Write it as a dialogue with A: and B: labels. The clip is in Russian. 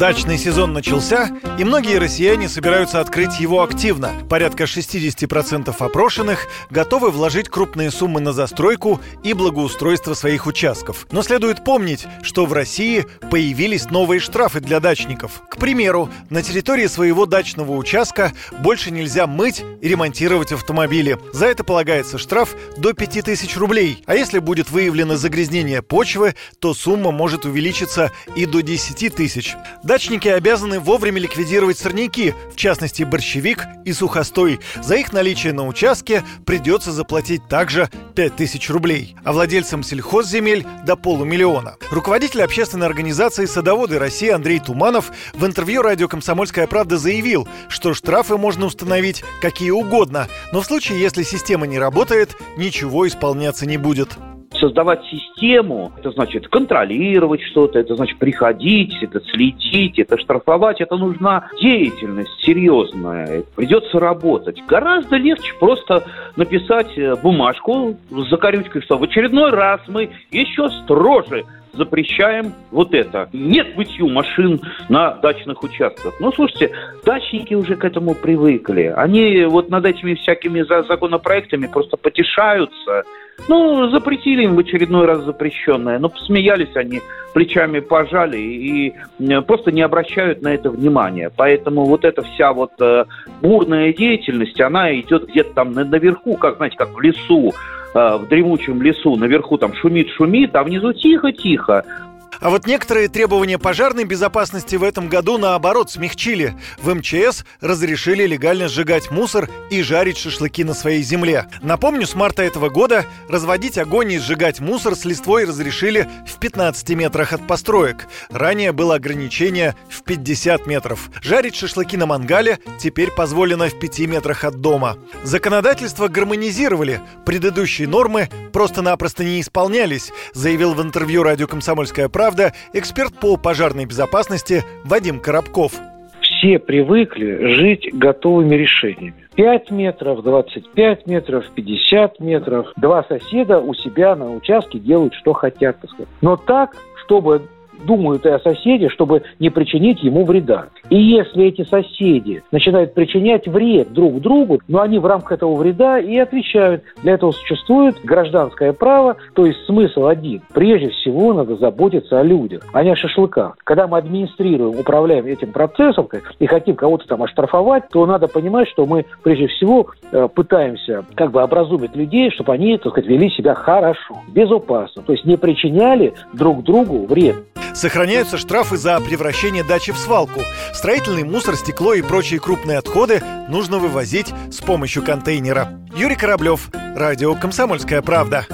A: Дачный сезон начался, и многие россияне собираются открыть его активно. Порядка 60% опрошенных готовы вложить крупные суммы на застройку и благоустройство своих участков. Но следует помнить, что в России появились новые штрафы для дачников. К примеру, на территории своего дачного участка больше нельзя мыть и ремонтировать автомобили. За это полагается штраф до 5000 рублей. А если будет выявлено загрязнение почвы, то сумма может увеличиться и до 10 тысяч. Дачники обязаны вовремя ликвидировать сорняки, в частности борщевик и сухостой. За их наличие на участке придется заплатить также 5000 рублей, а владельцам сельхозземель до полумиллиона. Руководитель общественной организации «Садоводы России» Андрей Туманов в интервью радио «Комсомольская правда» заявил, что штрафы можно установить какие угодно, но в случае, если система не работает, ничего исполняться не будет
B: создавать систему, это значит контролировать что-то, это значит приходить, это следить, это штрафовать, это нужна деятельность серьезная, придется работать. Гораздо легче просто написать э, бумажку с закорючкой, что в очередной раз мы еще строже запрещаем вот это. Нет мытью машин на дачных участках. Ну, слушайте, дачники уже к этому привыкли. Они вот над этими всякими законопроектами просто потешаются. Ну, запретили им в очередной раз запрещенное. Но посмеялись они, плечами пожали и просто не обращают на это внимания. Поэтому вот эта вся вот э, бурная деятельность, она идет где-то там наверху, как, знаете, как в лесу Э, в дремучем лесу, наверху там шумит-шумит, а внизу тихо-тихо.
A: А вот некоторые требования пожарной безопасности в этом году наоборот смягчили. В МЧС разрешили легально сжигать мусор и жарить шашлыки на своей земле. Напомню, с марта этого года разводить огонь и сжигать мусор с листвой разрешили в 15 метрах от построек. Ранее было ограничение в 50 метров. Жарить шашлыки на мангале теперь позволено в 5 метрах от дома. Законодательство гармонизировали. Предыдущие нормы просто-напросто не исполнялись, заявил в интервью радио «Комсомольская правда» правда, эксперт по пожарной безопасности Вадим Коробков.
C: Все привыкли жить готовыми решениями. 5 метров, 25 метров, 50 метров. Два соседа у себя на участке делают, что хотят. Так. Но так, чтобы думают и о соседе, чтобы не причинить ему вреда. И если эти соседи начинают причинять вред друг другу, но они в рамках этого вреда и отвечают. Для этого существует гражданское право, то есть смысл один. Прежде всего надо заботиться о людях, а не о шашлыках. Когда мы администрируем, управляем этим процессом и хотим кого-то там оштрафовать, то надо понимать, что мы прежде всего э, пытаемся как бы образумить людей, чтобы они, так сказать, вели себя хорошо, безопасно, то есть не причиняли друг другу вред.
A: Сохраняются штрафы за превращение дачи в свалку. Строительный мусор, стекло и прочие крупные отходы нужно вывозить с помощью контейнера. Юрий Кораблев, Радио «Комсомольская правда».